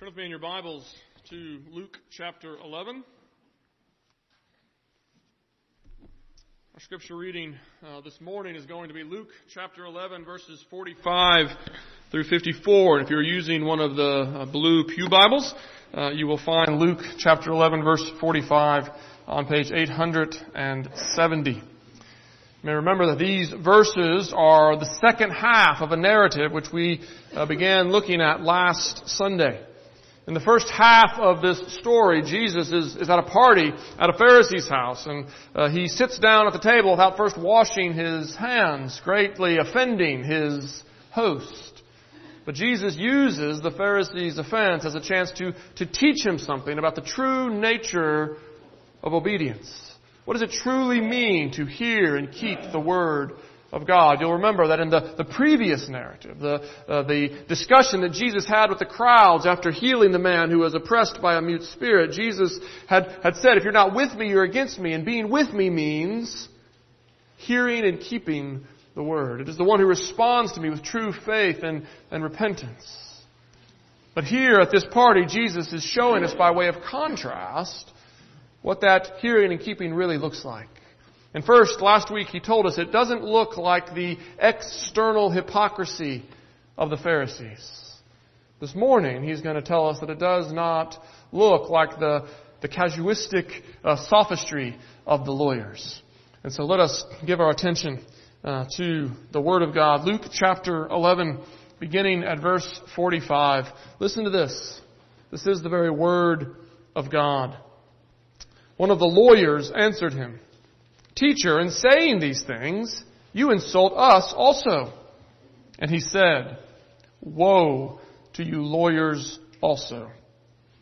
Turn with me in your Bibles to Luke chapter 11. Our scripture reading uh, this morning is going to be Luke chapter 11, verses 45 through 54. And if you're using one of the uh, blue Pew Bibles, uh, you will find Luke chapter 11, verse 45 on page 870. You may remember that these verses are the second half of a narrative which we uh, began looking at last Sunday. In the first half of this story, Jesus is, is at a party at a Pharisee's house, and uh, he sits down at the table without first washing his hands, greatly offending his host. But Jesus uses the Pharisee's offense as a chance to, to teach him something about the true nature of obedience. What does it truly mean to hear and keep the Word of God. You'll remember that in the, the previous narrative, the, uh, the discussion that Jesus had with the crowds after healing the man who was oppressed by a mute spirit, Jesus had, had said, if you're not with me, you're against me. And being with me means hearing and keeping the word. It is the one who responds to me with true faith and, and repentance. But here at this party, Jesus is showing us by way of contrast what that hearing and keeping really looks like. And first, last week he told us it doesn't look like the external hypocrisy of the Pharisees. This morning he's going to tell us that it does not look like the, the casuistic uh, sophistry of the lawyers. And so let us give our attention uh, to the Word of God. Luke chapter 11, beginning at verse 45. Listen to this. This is the very Word of God. One of the lawyers answered him. Teacher, in saying these things, you insult us also. And he said, Woe to you lawyers also.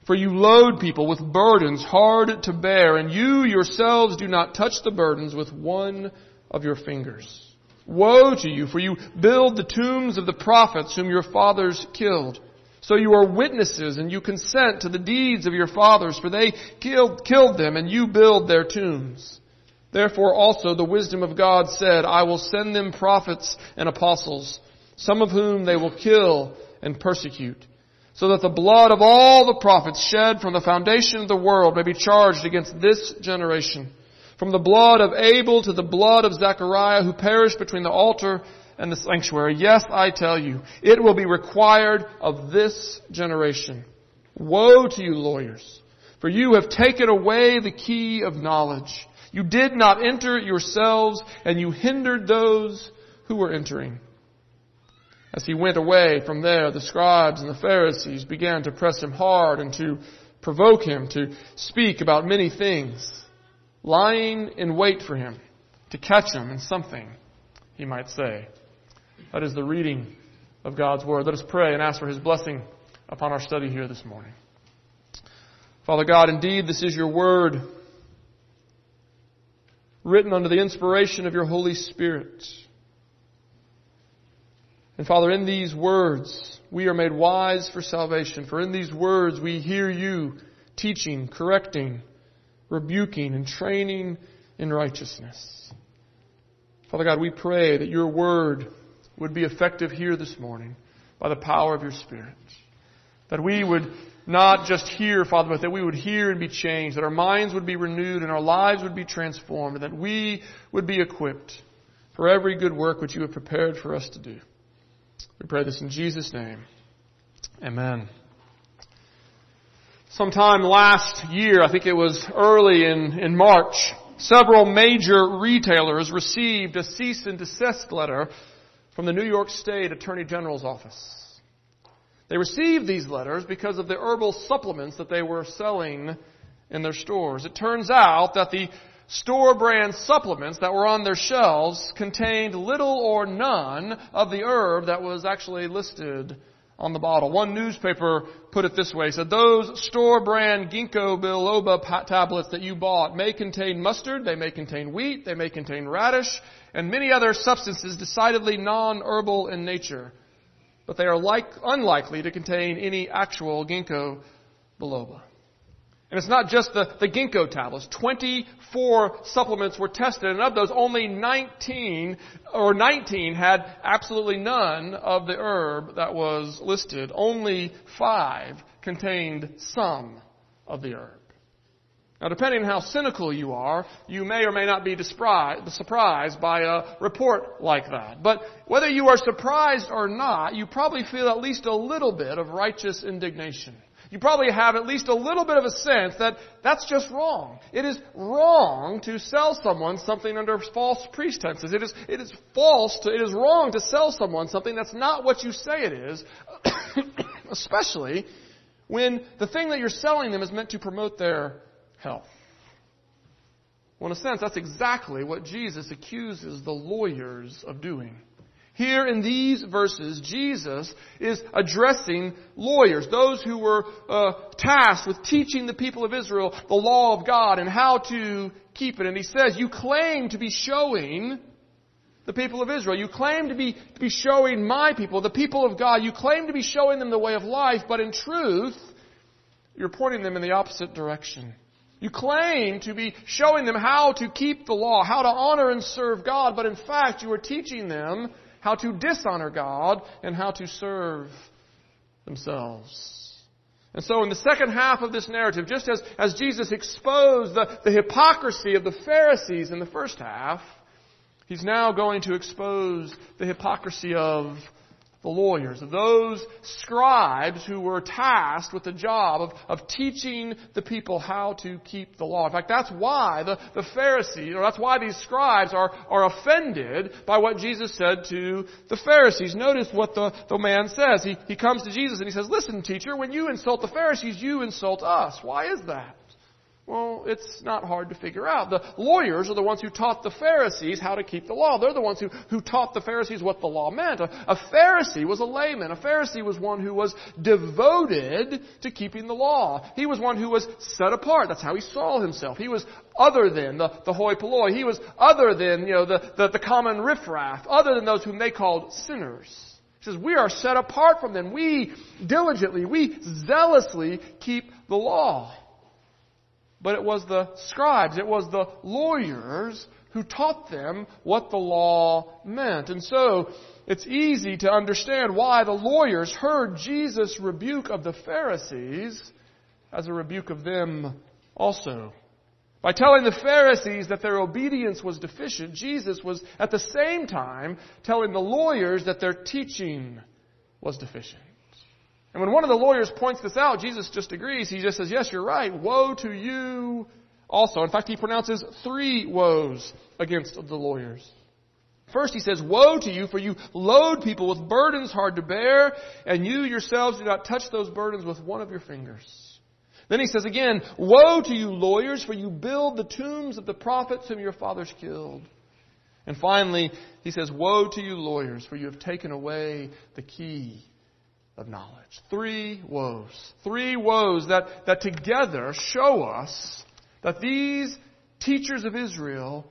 For you load people with burdens hard to bear, and you yourselves do not touch the burdens with one of your fingers. Woe to you, for you build the tombs of the prophets whom your fathers killed. So you are witnesses and you consent to the deeds of your fathers, for they killed, killed them and you build their tombs. Therefore also the wisdom of God said, I will send them prophets and apostles, some of whom they will kill and persecute, so that the blood of all the prophets shed from the foundation of the world may be charged against this generation. From the blood of Abel to the blood of Zechariah who perished between the altar and the sanctuary. Yes, I tell you, it will be required of this generation. Woe to you lawyers, for you have taken away the key of knowledge. You did not enter yourselves, and you hindered those who were entering. As he went away from there, the scribes and the Pharisees began to press him hard and to provoke him to speak about many things, lying in wait for him to catch him in something he might say. That is the reading of God's Word. Let us pray and ask for His blessing upon our study here this morning. Father God, indeed, this is your Word written under the inspiration of your Holy Spirit. And Father, in these words, we are made wise for salvation. For in these words, we hear you teaching, correcting, rebuking, and training in righteousness. Father God, we pray that your word would be effective here this morning by the power of your Spirit. That we would not just hear, Father, but that we would hear and be changed, that our minds would be renewed and our lives would be transformed, and that we would be equipped for every good work which you have prepared for us to do. We pray this in Jesus' name. Amen. Sometime last year, I think it was early in, in March, several major retailers received a cease and desist letter from the New York State Attorney General's office. They received these letters because of the herbal supplements that they were selling in their stores. It turns out that the store brand supplements that were on their shelves contained little or none of the herb that was actually listed on the bottle. One newspaper put it this way, said those store brand ginkgo biloba tablets that you bought may contain mustard, they may contain wheat, they may contain radish, and many other substances decidedly non-herbal in nature but they are like, unlikely to contain any actual ginkgo biloba. And it's not just the, the ginkgo tablets. 24 supplements were tested, and of those, only 19 or 19 had absolutely none of the herb that was listed. Only five contained some of the herb. Now, depending on how cynical you are, you may or may not be surprised by a report like that. But whether you are surprised or not, you probably feel at least a little bit of righteous indignation. You probably have at least a little bit of a sense that that's just wrong. It is wrong to sell someone something under false pretenses. It is, it is false to, it is wrong to sell someone something that's not what you say it is, especially when the thing that you're selling them is meant to promote their health. Well, in a sense, that's exactly what Jesus accuses the lawyers of doing. Here in these verses, Jesus is addressing lawyers, those who were uh, tasked with teaching the people of Israel the law of God and how to keep it. And he says, you claim to be showing the people of Israel. You claim to be, to be showing my people, the people of God. You claim to be showing them the way of life, but in truth, you're pointing them in the opposite direction. You claim to be showing them how to keep the law, how to honor and serve God, but in fact you are teaching them how to dishonor God and how to serve themselves. And so in the second half of this narrative, just as, as Jesus exposed the, the hypocrisy of the Pharisees in the first half, he's now going to expose the hypocrisy of the lawyers, those scribes who were tasked with the job of, of teaching the people how to keep the law. In fact, that's why the, the Pharisees, or that's why these scribes are, are offended by what Jesus said to the Pharisees. Notice what the, the man says. He, he comes to Jesus and he says, listen teacher, when you insult the Pharisees, you insult us. Why is that? Well, it's not hard to figure out. The lawyers are the ones who taught the Pharisees how to keep the law. They're the ones who, who taught the Pharisees what the law meant. A, a Pharisee was a layman. A Pharisee was one who was devoted to keeping the law. He was one who was set apart. That's how he saw himself. He was other than the, the hoi polloi. He was other than, you know, the, the, the common riffraff, other than those whom they called sinners. He says, we are set apart from them. We diligently, we zealously keep the law. But it was the scribes, it was the lawyers who taught them what the law meant. And so, it's easy to understand why the lawyers heard Jesus' rebuke of the Pharisees as a rebuke of them also. By telling the Pharisees that their obedience was deficient, Jesus was at the same time telling the lawyers that their teaching was deficient. And when one of the lawyers points this out, Jesus just agrees. He just says, yes, you're right. Woe to you also. In fact, he pronounces three woes against the lawyers. First, he says, Woe to you, for you load people with burdens hard to bear, and you yourselves do not touch those burdens with one of your fingers. Then he says again, Woe to you, lawyers, for you build the tombs of the prophets whom your fathers killed. And finally, he says, Woe to you, lawyers, for you have taken away the key of knowledge. Three woes. Three woes that, that together show us that these teachers of Israel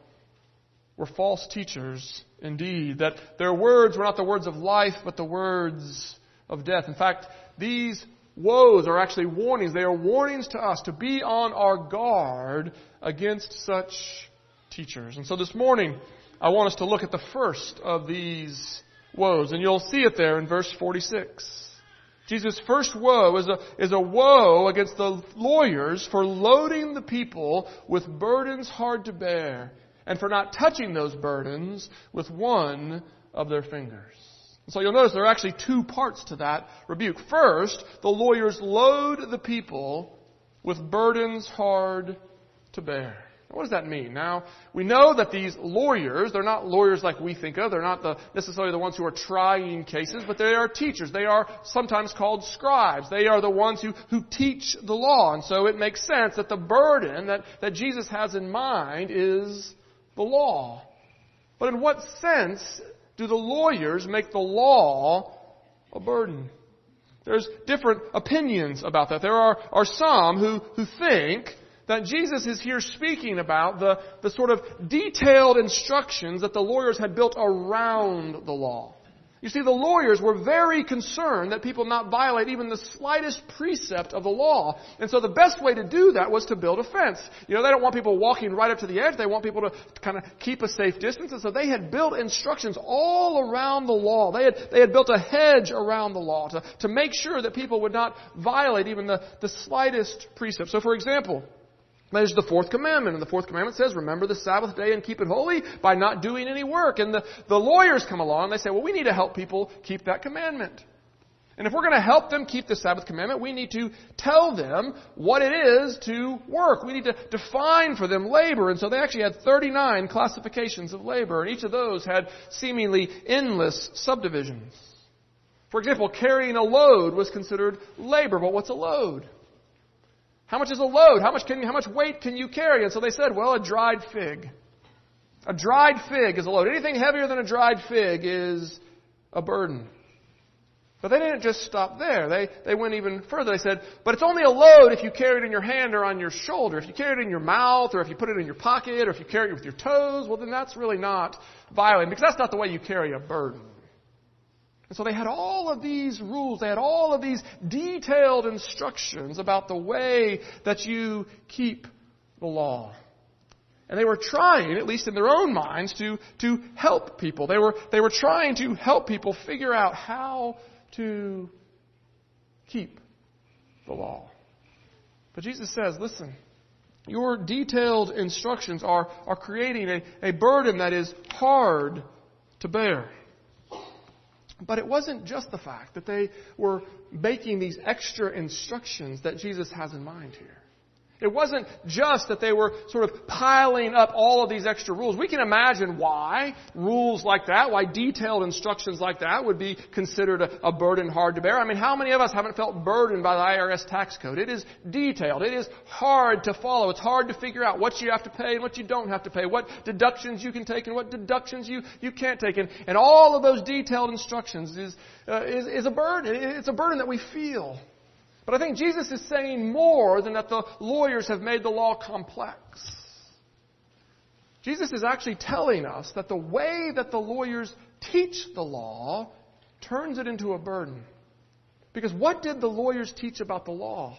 were false teachers indeed. That their words were not the words of life, but the words of death. In fact, these woes are actually warnings. They are warnings to us to be on our guard against such teachers. And so this morning, I want us to look at the first of these woes. And you'll see it there in verse 46. Jesus' first woe is a, is a woe against the lawyers for loading the people with burdens hard to bear and for not touching those burdens with one of their fingers. So you'll notice there are actually two parts to that rebuke. First, the lawyers load the people with burdens hard to bear. What does that mean? Now, we know that these lawyers, they're not lawyers like we think of. They're not the, necessarily the ones who are trying cases, but they are teachers. They are sometimes called scribes. They are the ones who, who teach the law. And so it makes sense that the burden that, that Jesus has in mind is the law. But in what sense do the lawyers make the law a burden? There's different opinions about that. There are, are some who, who think that Jesus is here speaking about the, the sort of detailed instructions that the lawyers had built around the law. You see, the lawyers were very concerned that people not violate even the slightest precept of the law. And so the best way to do that was to build a fence. You know, they don't want people walking right up to the edge. They want people to kind of keep a safe distance. And so they had built instructions all around the law. They had, they had built a hedge around the law to, to make sure that people would not violate even the, the slightest precept. So for example, there's the fourth commandment, and the fourth commandment says, remember the Sabbath day and keep it holy by not doing any work. And the, the lawyers come along and they say, well, we need to help people keep that commandment. And if we're going to help them keep the Sabbath commandment, we need to tell them what it is to work. We need to define for them labor. And so they actually had 39 classifications of labor, and each of those had seemingly endless subdivisions. For example, carrying a load was considered labor, but what's a load? How much is a load? How much can how much weight can you carry? And so they said, well, a dried fig. A dried fig is a load. Anything heavier than a dried fig is a burden. But they didn't just stop there. They, they went even further. They said, but it's only a load if you carry it in your hand or on your shoulder. If you carry it in your mouth or if you put it in your pocket or if you carry it with your toes, well then that's really not violating because that's not the way you carry a burden. And so they had all of these rules, they had all of these detailed instructions about the way that you keep the law. And they were trying, at least in their own minds, to, to help people. They were, they were trying to help people figure out how to keep the law. But Jesus says, listen, your detailed instructions are, are creating a, a burden that is hard to bear. But it wasn't just the fact that they were making these extra instructions that Jesus has in mind here. It wasn't just that they were sort of piling up all of these extra rules. We can imagine why rules like that, why detailed instructions like that would be considered a, a, burden hard to bear. I mean, how many of us haven't felt burdened by the IRS tax code? It is detailed. It is hard to follow. It's hard to figure out what you have to pay and what you don't have to pay, what deductions you can take and what deductions you, you can't take. And, and all of those detailed instructions is, uh, is, is a burden. It's a burden that we feel. But I think Jesus is saying more than that the lawyers have made the law complex. Jesus is actually telling us that the way that the lawyers teach the law turns it into a burden. Because what did the lawyers teach about the law?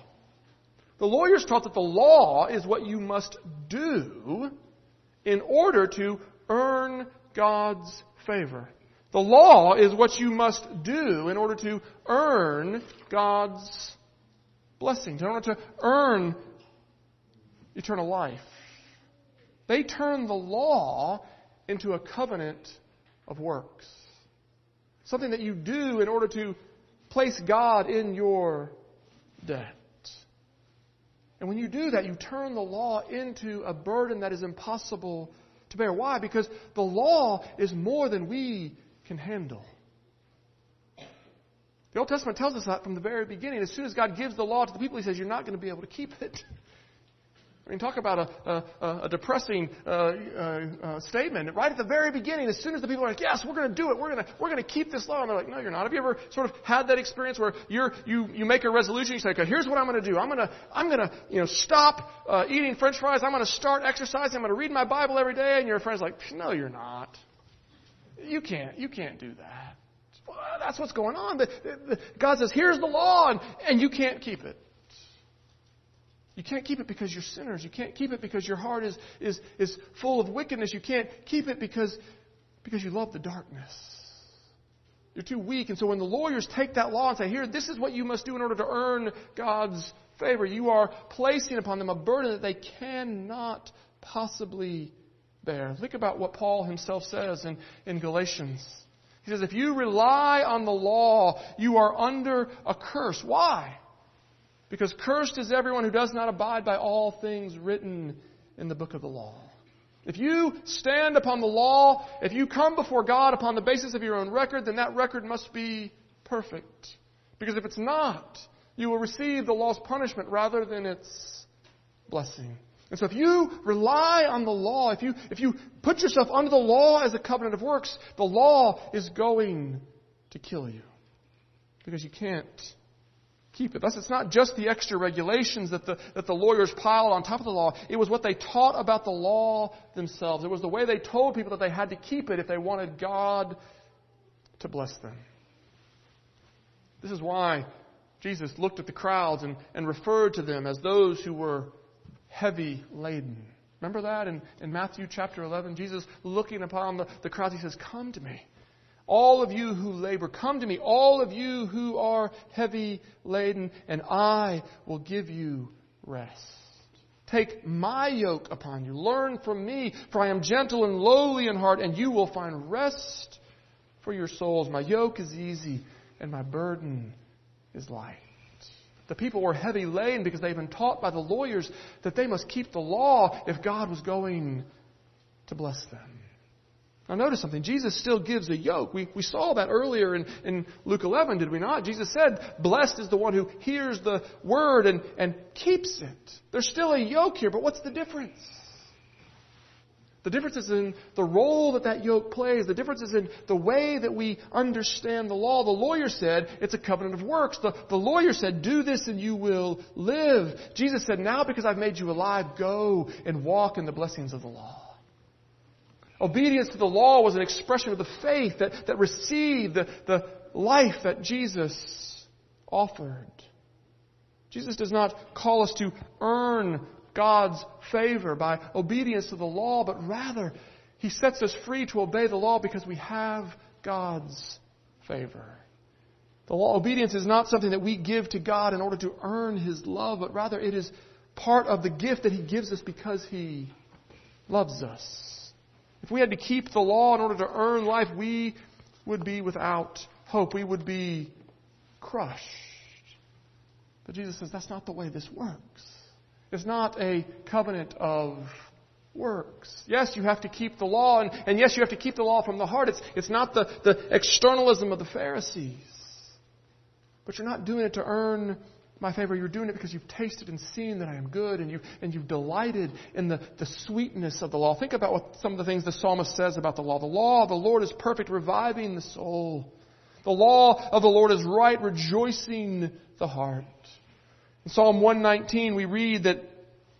The lawyers taught that the law is what you must do in order to earn God's favor. The law is what you must do in order to earn God's blessings, in order to earn eternal life. They turn the law into a covenant of works. Something that you do in order to place God in your debt. And when you do that, you turn the law into a burden that is impossible to bear. Why? Because the law is more than we can handle. The Old Testament tells us that from the very beginning. As soon as God gives the law to the people, He says, You're not going to be able to keep it. I mean, talk about a, a, a depressing uh, uh, statement. Right at the very beginning, as soon as the people are like, "Yes, we're going to do it. We're going to we're to keep this law," and they're like, "No, you're not." Have you ever sort of had that experience where you're you you make a resolution? You say, "Okay, here's what I'm going to do. I'm going to I'm to you know stop uh, eating French fries. I'm going to start exercising. I'm going to read my Bible every day." And your friend's like, "No, you're not. You can't. You can't do that." That's what's going on. God says, here's the law, and, and you can't keep it. You can't keep it because you're sinners. You can't keep it because your heart is, is, is full of wickedness. You can't keep it because, because you love the darkness. You're too weak. And so when the lawyers take that law and say, here, this is what you must do in order to earn God's favor, you are placing upon them a burden that they cannot possibly bear. Think about what Paul himself says in, in Galatians. He says, if you rely on the law, you are under a curse. Why? Because cursed is everyone who does not abide by all things written in the book of the law. If you stand upon the law, if you come before God upon the basis of your own record, then that record must be perfect. Because if it's not, you will receive the law's punishment rather than its blessing. And so if you rely on the law, if you, if you put yourself under the law as a covenant of works, the law is going to kill you. Because you can't keep it. Thus, it's not just the extra regulations that the, that the lawyers piled on top of the law. It was what they taught about the law themselves. It was the way they told people that they had to keep it if they wanted God to bless them. This is why Jesus looked at the crowds and, and referred to them as those who were heavy laden. Remember that in, in Matthew chapter 11? Jesus looking upon the, the crowds, he says, Come to me. All of you who labor, come to me. All of you who are heavy laden, and I will give you rest. Take my yoke upon you. Learn from me, for I am gentle and lowly in heart, and you will find rest for your souls. My yoke is easy, and my burden is light. The people were heavy laden because they'd been taught by the lawyers that they must keep the law if God was going to bless them. Now notice something. Jesus still gives a yoke. We, we saw that earlier in, in Luke 11, did we not? Jesus said, blessed is the one who hears the word and, and keeps it. There's still a yoke here, but what's the difference? The difference is in the role that that yoke plays. The difference is in the way that we understand the law. The lawyer said it's a covenant of works. The, the lawyer said, do this and you will live. Jesus said, now because I've made you alive, go and walk in the blessings of the law. Obedience to the law was an expression of the faith that, that received the, the life that Jesus offered. Jesus does not call us to earn God's favor by obedience to the law, but rather He sets us free to obey the law because we have God's favor. The law obedience is not something that we give to God in order to earn His love, but rather it is part of the gift that He gives us because He loves us. If we had to keep the law in order to earn life, we would be without hope. We would be crushed. But Jesus says that's not the way this works. It's not a covenant of works. Yes, you have to keep the law, and, and yes, you have to keep the law from the heart. It's, it's not the, the externalism of the Pharisees. But you're not doing it to earn my favor, you're doing it because you've tasted and seen that I am good and, you, and you've delighted in the, the sweetness of the law. Think about what some of the things the psalmist says about the law. The law of the Lord is perfect, reviving the soul. The law of the Lord is right, rejoicing the heart. In Psalm 119, we read that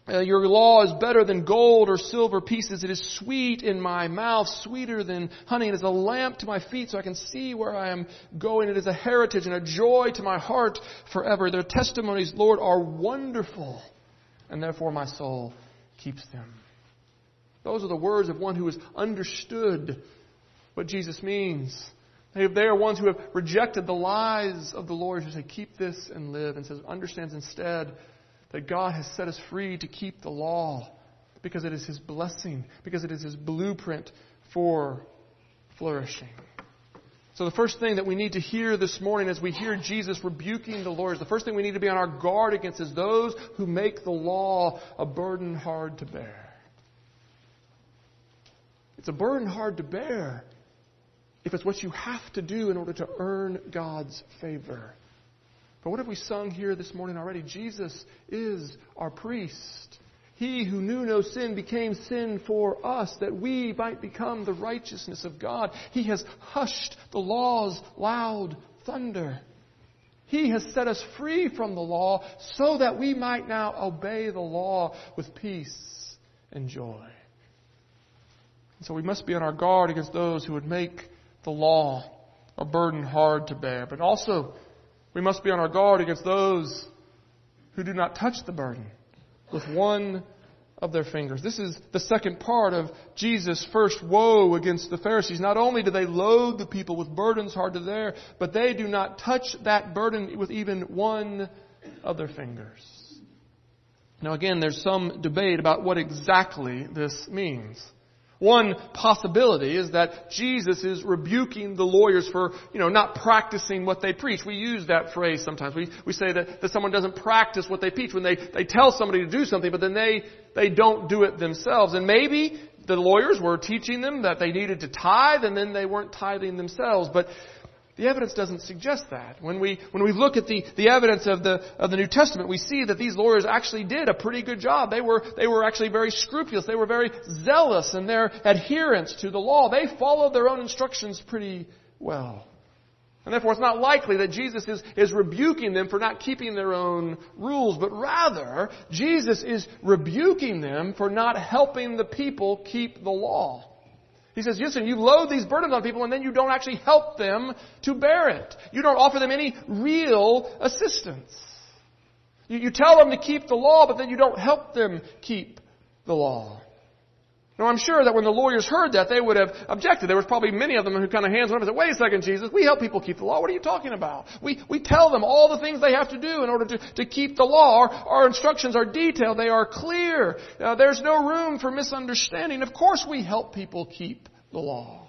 uh, your law is better than gold or silver pieces. It is sweet in my mouth, sweeter than honey. It is a lamp to my feet so I can see where I am going. It is a heritage and a joy to my heart forever. Their testimonies, Lord, are wonderful, and therefore my soul keeps them. Those are the words of one who has understood what Jesus means. They are ones who have rejected the lies of the Lord who say, keep this and live, and says, understands instead that God has set us free to keep the law because it is His blessing, because it is His blueprint for flourishing. So, the first thing that we need to hear this morning as we hear Jesus rebuking the lawyers, the first thing we need to be on our guard against is those who make the law a burden hard to bear. It's a burden hard to bear if it's what you have to do in order to earn God's favor. But what have we sung here this morning already? Jesus is our priest. He who knew no sin became sin for us that we might become the righteousness of God. He has hushed the law's loud thunder. He has set us free from the law so that we might now obey the law with peace and joy. And so we must be on our guard against those who would make the law a burden hard to bear, but also we must be on our guard against those who do not touch the burden with one of their fingers. This is the second part of Jesus' first woe against the Pharisees. Not only do they load the people with burdens hard to bear, but they do not touch that burden with even one of their fingers. Now again, there's some debate about what exactly this means. One possibility is that Jesus is rebuking the lawyers for, you know, not practicing what they preach. We use that phrase sometimes. We, we say that, that someone doesn't practice what they preach when they, they tell somebody to do something, but then they, they don't do it themselves. And maybe the lawyers were teaching them that they needed to tithe and then they weren't tithing themselves. But the evidence doesn't suggest that. When we, when we look at the, the evidence of the, of the New Testament, we see that these lawyers actually did a pretty good job. They were, they were actually very scrupulous. They were very zealous in their adherence to the law. They followed their own instructions pretty well. And therefore, it's not likely that Jesus is, is rebuking them for not keeping their own rules, but rather, Jesus is rebuking them for not helping the people keep the law. He says, listen, you load these burdens on people and then you don't actually help them to bear it. You don't offer them any real assistance. You, you tell them to keep the law, but then you don't help them keep the law. Now I'm sure that when the lawyers heard that, they would have objected. There was probably many of them who kind of hands went up and said, wait a second, Jesus, we help people keep the law. What are you talking about? We, we tell them all the things they have to do in order to, to keep the law. Our, our instructions are detailed. They are clear. There's no room for misunderstanding. Of course we help people keep the law.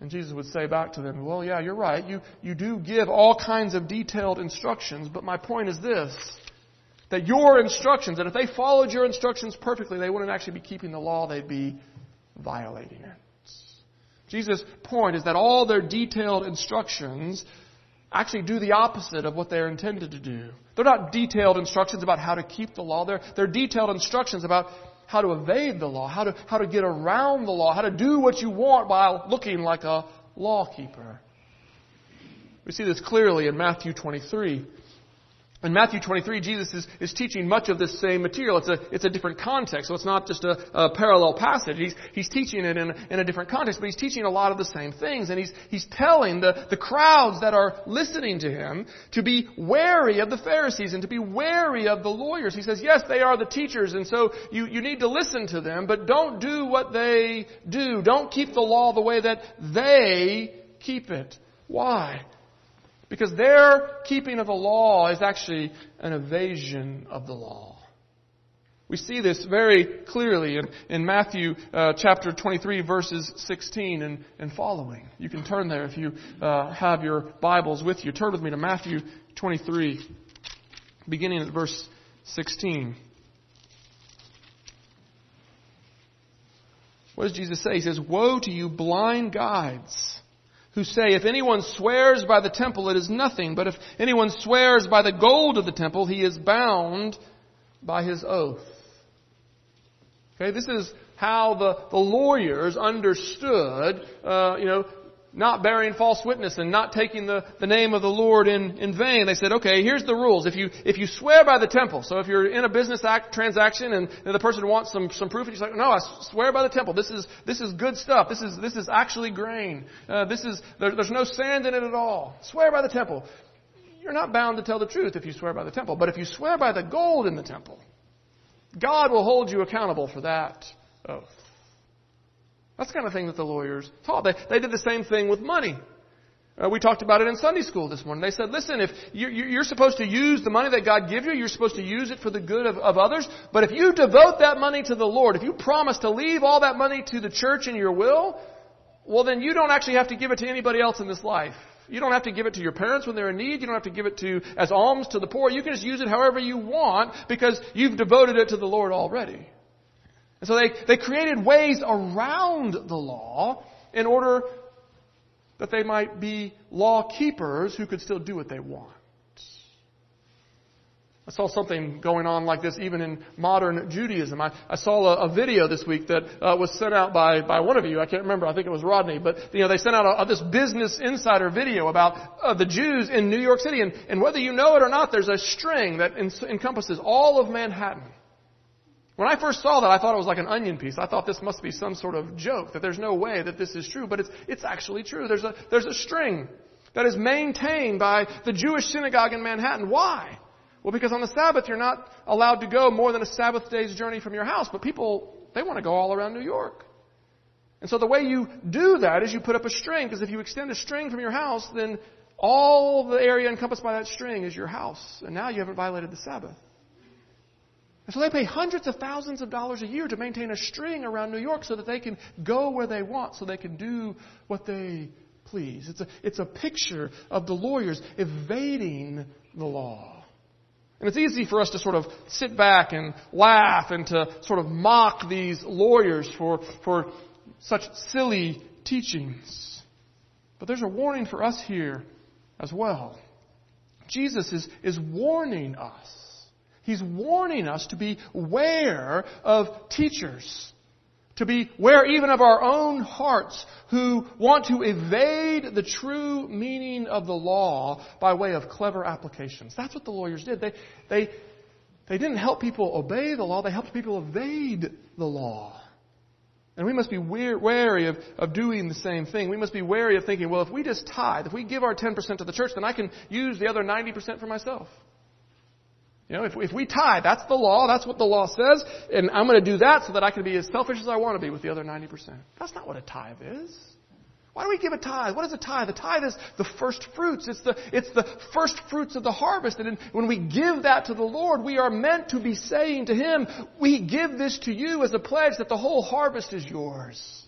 And Jesus would say back to them, well, yeah, you're right. You, you do give all kinds of detailed instructions, but my point is this. That your instructions, that if they followed your instructions perfectly, they wouldn't actually be keeping the law, they'd be violating it. Jesus' point is that all their detailed instructions actually do the opposite of what they're intended to do. They're not detailed instructions about how to keep the law. They're, they're detailed instructions about how to evade the law, how to, how to get around the law, how to do what you want while looking like a law keeper. We see this clearly in Matthew 23. In Matthew 23, Jesus is, is teaching much of this same material. It's a, it's a different context, so it's not just a, a parallel passage. He's, he's teaching it in, in a different context, but he's teaching a lot of the same things. And he's, he's telling the, the crowds that are listening to him to be wary of the Pharisees and to be wary of the lawyers. He says, yes, they are the teachers, and so you, you need to listen to them, but don't do what they do. Don't keep the law the way that they keep it. Why? Because their keeping of the law is actually an evasion of the law. We see this very clearly in, in Matthew uh, chapter 23, verses 16 and, and following. You can turn there if you uh, have your Bibles with you. Turn with me to Matthew 23, beginning at verse 16. What does Jesus say? He says, Woe to you, blind guides! Who say, If anyone swears by the temple, it is nothing, but if anyone swears by the gold of the temple, he is bound by his oath. Okay, this is how the, the lawyers understood, uh, you know, not bearing false witness and not taking the, the name of the Lord in, in vain. They said, okay, here's the rules. If you, if you swear by the temple, so if you're in a business act transaction and, and the person wants some, some proof, and you're like, no, I swear by the temple. This is, this is good stuff. This is, this is actually grain. Uh, this is, there, there's no sand in it at all. Swear by the temple. You're not bound to tell the truth if you swear by the temple. But if you swear by the gold in the temple, God will hold you accountable for that oath. That's the kind of thing that the lawyers taught. They, they did the same thing with money. Uh, we talked about it in Sunday school this morning. They said, listen, if you, you're supposed to use the money that God gives you, you're supposed to use it for the good of, of others. But if you devote that money to the Lord, if you promise to leave all that money to the church in your will, well then you don't actually have to give it to anybody else in this life. You don't have to give it to your parents when they're in need. You don't have to give it to as alms to the poor. You can just use it however you want because you've devoted it to the Lord already. And so they, they created ways around the law in order that they might be law keepers who could still do what they want. I saw something going on like this even in modern Judaism. I, I saw a, a, video this week that uh, was sent out by, by one of you. I can't remember. I think it was Rodney. But, you know, they sent out a, a, this business insider video about uh, the Jews in New York City. And, and whether you know it or not, there's a string that en- encompasses all of Manhattan. When I first saw that, I thought it was like an onion piece. I thought this must be some sort of joke, that there's no way that this is true, but it's, it's actually true. There's a, there's a string that is maintained by the Jewish synagogue in Manhattan. Why? Well, because on the Sabbath, you're not allowed to go more than a Sabbath day's journey from your house, but people, they want to go all around New York. And so the way you do that is you put up a string, because if you extend a string from your house, then all the area encompassed by that string is your house. And now you haven't violated the Sabbath. And so they pay hundreds of thousands of dollars a year to maintain a string around New York so that they can go where they want, so they can do what they please. It's a, it's a picture of the lawyers evading the law. And it's easy for us to sort of sit back and laugh and to sort of mock these lawyers for, for such silly teachings. But there's a warning for us here as well. Jesus is, is warning us He's warning us to be aware of teachers, to be aware even of our own hearts who want to evade the true meaning of the law by way of clever applications. That's what the lawyers did. They, they, they didn't help people obey the law, they helped people evade the law. And we must be wary of, of doing the same thing. We must be wary of thinking, well, if we just tithe, if we give our 10% to the church, then I can use the other 90% for myself. You know, if, if we tithe, that's the law, that's what the law says, and I'm going to do that so that I can be as selfish as I want to be with the other 90%. That's not what a tithe is. Why do we give a tithe? What is a tithe? The tithe is the first fruits. It's the, it's the first fruits of the harvest. And when we give that to the Lord, we are meant to be saying to Him, we give this to you as a pledge that the whole harvest is yours.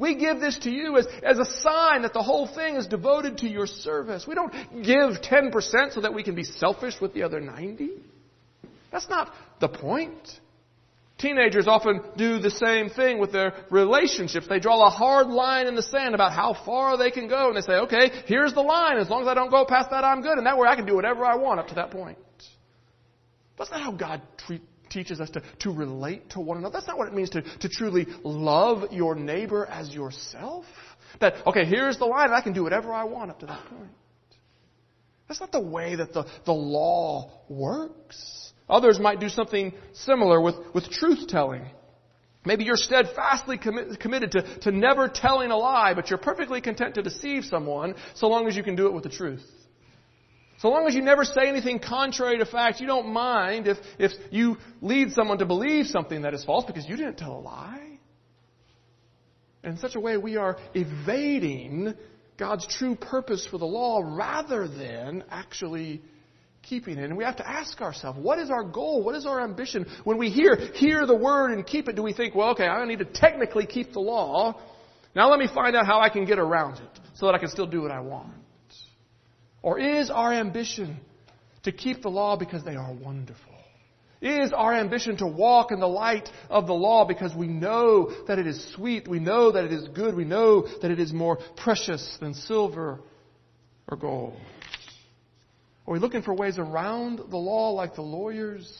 We give this to you as, as a sign that the whole thing is devoted to your service. We don't give 10% so that we can be selfish with the other 90. That's not the point. Teenagers often do the same thing with their relationships. They draw a hard line in the sand about how far they can go, and they say, okay, here's the line. As long as I don't go past that, I'm good, and that way I can do whatever I want up to that point. That's not how God treat, teaches us to, to relate to one another. That's not what it means to, to truly love your neighbor as yourself. That, okay, here's the line, and I can do whatever I want up to that point. That's not the way that the, the law works. Others might do something similar with, with truth telling. Maybe you're steadfastly commi- committed to, to never telling a lie, but you're perfectly content to deceive someone so long as you can do it with the truth. So long as you never say anything contrary to fact, you don't mind if, if you lead someone to believe something that is false because you didn't tell a lie. In such a way, we are evading God's true purpose for the law rather than actually keeping it. And we have to ask ourselves, what is our goal? What is our ambition? When we hear, hear the word and keep it, do we think, well, okay, I need to technically keep the law. Now let me find out how I can get around it so that I can still do what I want. Or is our ambition to keep the law because they are wonderful? Is our ambition to walk in the light of the law because we know that it is sweet, we know that it is good, we know that it is more precious than silver or gold? Are we looking for ways around the law like the lawyers?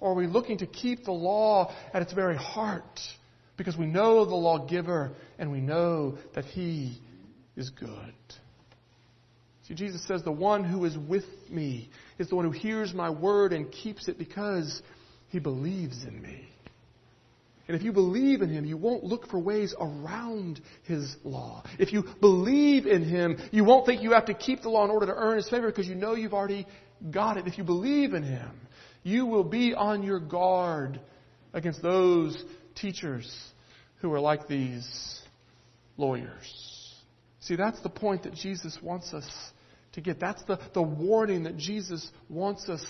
Or are we looking to keep the law at its very heart because we know the lawgiver and we know that he is good? See, Jesus says, The one who is with me is the one who hears my word and keeps it because he believes in me. And if you believe in Him, you won't look for ways around His law. If you believe in Him, you won't think you have to keep the law in order to earn His favor because you know you've already got it. If you believe in Him, you will be on your guard against those teachers who are like these lawyers. See, that's the point that Jesus wants us to get. That's the, the warning that Jesus wants us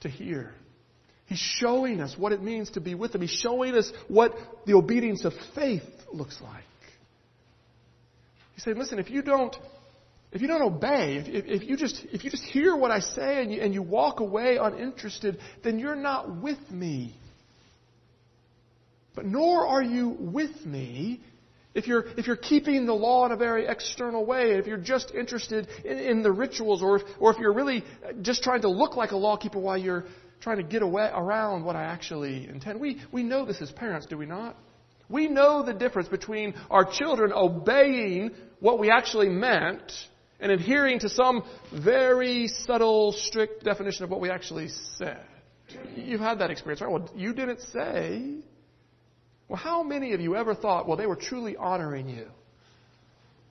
to hear. He's showing us what it means to be with Him. He's showing us what the obedience of faith looks like. He said, listen, if you don't, if you don't obey, if, if, you just, if you just hear what I say and you, and you walk away uninterested, then you're not with me. But nor are you with me if you're, if you're keeping the law in a very external way, if you're just interested in, in the rituals, or or if you're really just trying to look like a lawkeeper while you're trying to get away around what I actually intend. We, we know this as parents, do we not? We know the difference between our children obeying what we actually meant and adhering to some very subtle, strict definition of what we actually said. You've had that experience, right? Well, you didn't say. Well, how many of you ever thought, well, they were truly honoring you?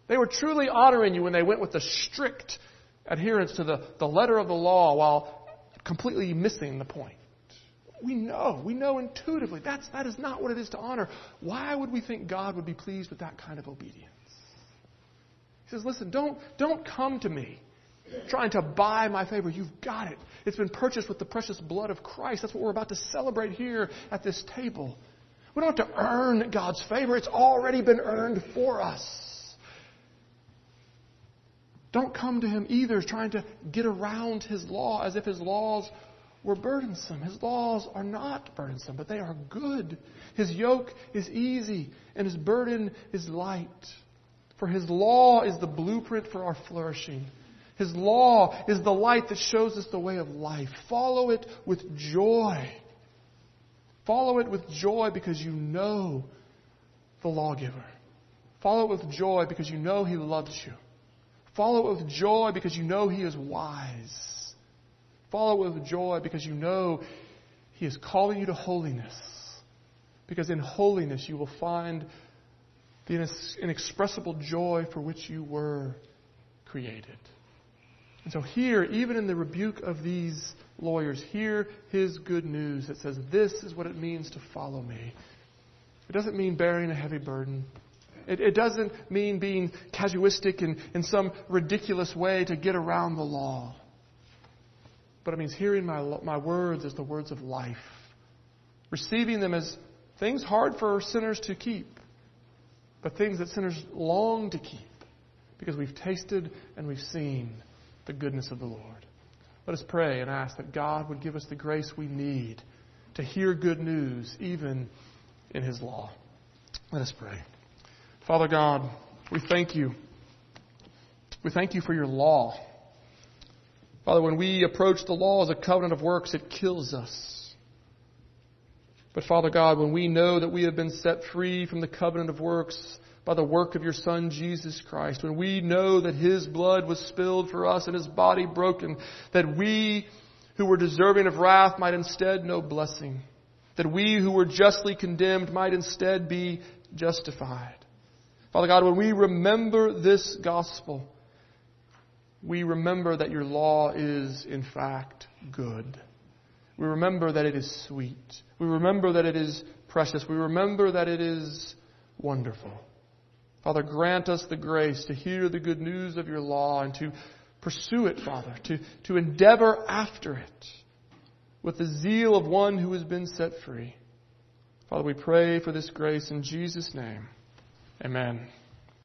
They were truly honoring you when they went with the strict adherence to the, the letter of the law while completely missing the point. We know, we know intuitively that's, that is not what it is to honor. Why would we think God would be pleased with that kind of obedience? He says, listen, don't, don't come to me trying to buy my favor. You've got it. It's been purchased with the precious blood of Christ. That's what we're about to celebrate here at this table. We don't have to earn God's favor. It's already been earned for us. Don't come to him either trying to get around his law as if his laws were burdensome. His laws are not burdensome, but they are good. His yoke is easy and his burden is light. For his law is the blueprint for our flourishing. His law is the light that shows us the way of life. Follow it with joy. Follow it with joy because you know the lawgiver. Follow it with joy because you know he loves you. Follow it with joy because you know He is wise. Follow it with joy because you know He is calling you to holiness. Because in holiness you will find the inexpressible joy for which you were created. And so, here, even in the rebuke of these lawyers, hear his good news that says, This is what it means to follow me. It doesn't mean bearing a heavy burden. It, it doesn't mean being casuistic in, in some ridiculous way to get around the law. But it means hearing my, my words as the words of life, receiving them as things hard for sinners to keep, but things that sinners long to keep because we've tasted and we've seen the goodness of the Lord. Let us pray and ask that God would give us the grace we need to hear good news even in His law. Let us pray. Father God, we thank you. We thank you for your law. Father, when we approach the law as a covenant of works, it kills us. But Father God, when we know that we have been set free from the covenant of works by the work of your Son, Jesus Christ, when we know that His blood was spilled for us and His body broken, that we who were deserving of wrath might instead know blessing, that we who were justly condemned might instead be justified. Father God, when we remember this gospel, we remember that your law is, in fact, good. We remember that it is sweet. We remember that it is precious. We remember that it is wonderful. Father, grant us the grace to hear the good news of your law and to pursue it, Father, to, to endeavor after it with the zeal of one who has been set free. Father, we pray for this grace in Jesus' name. Amen.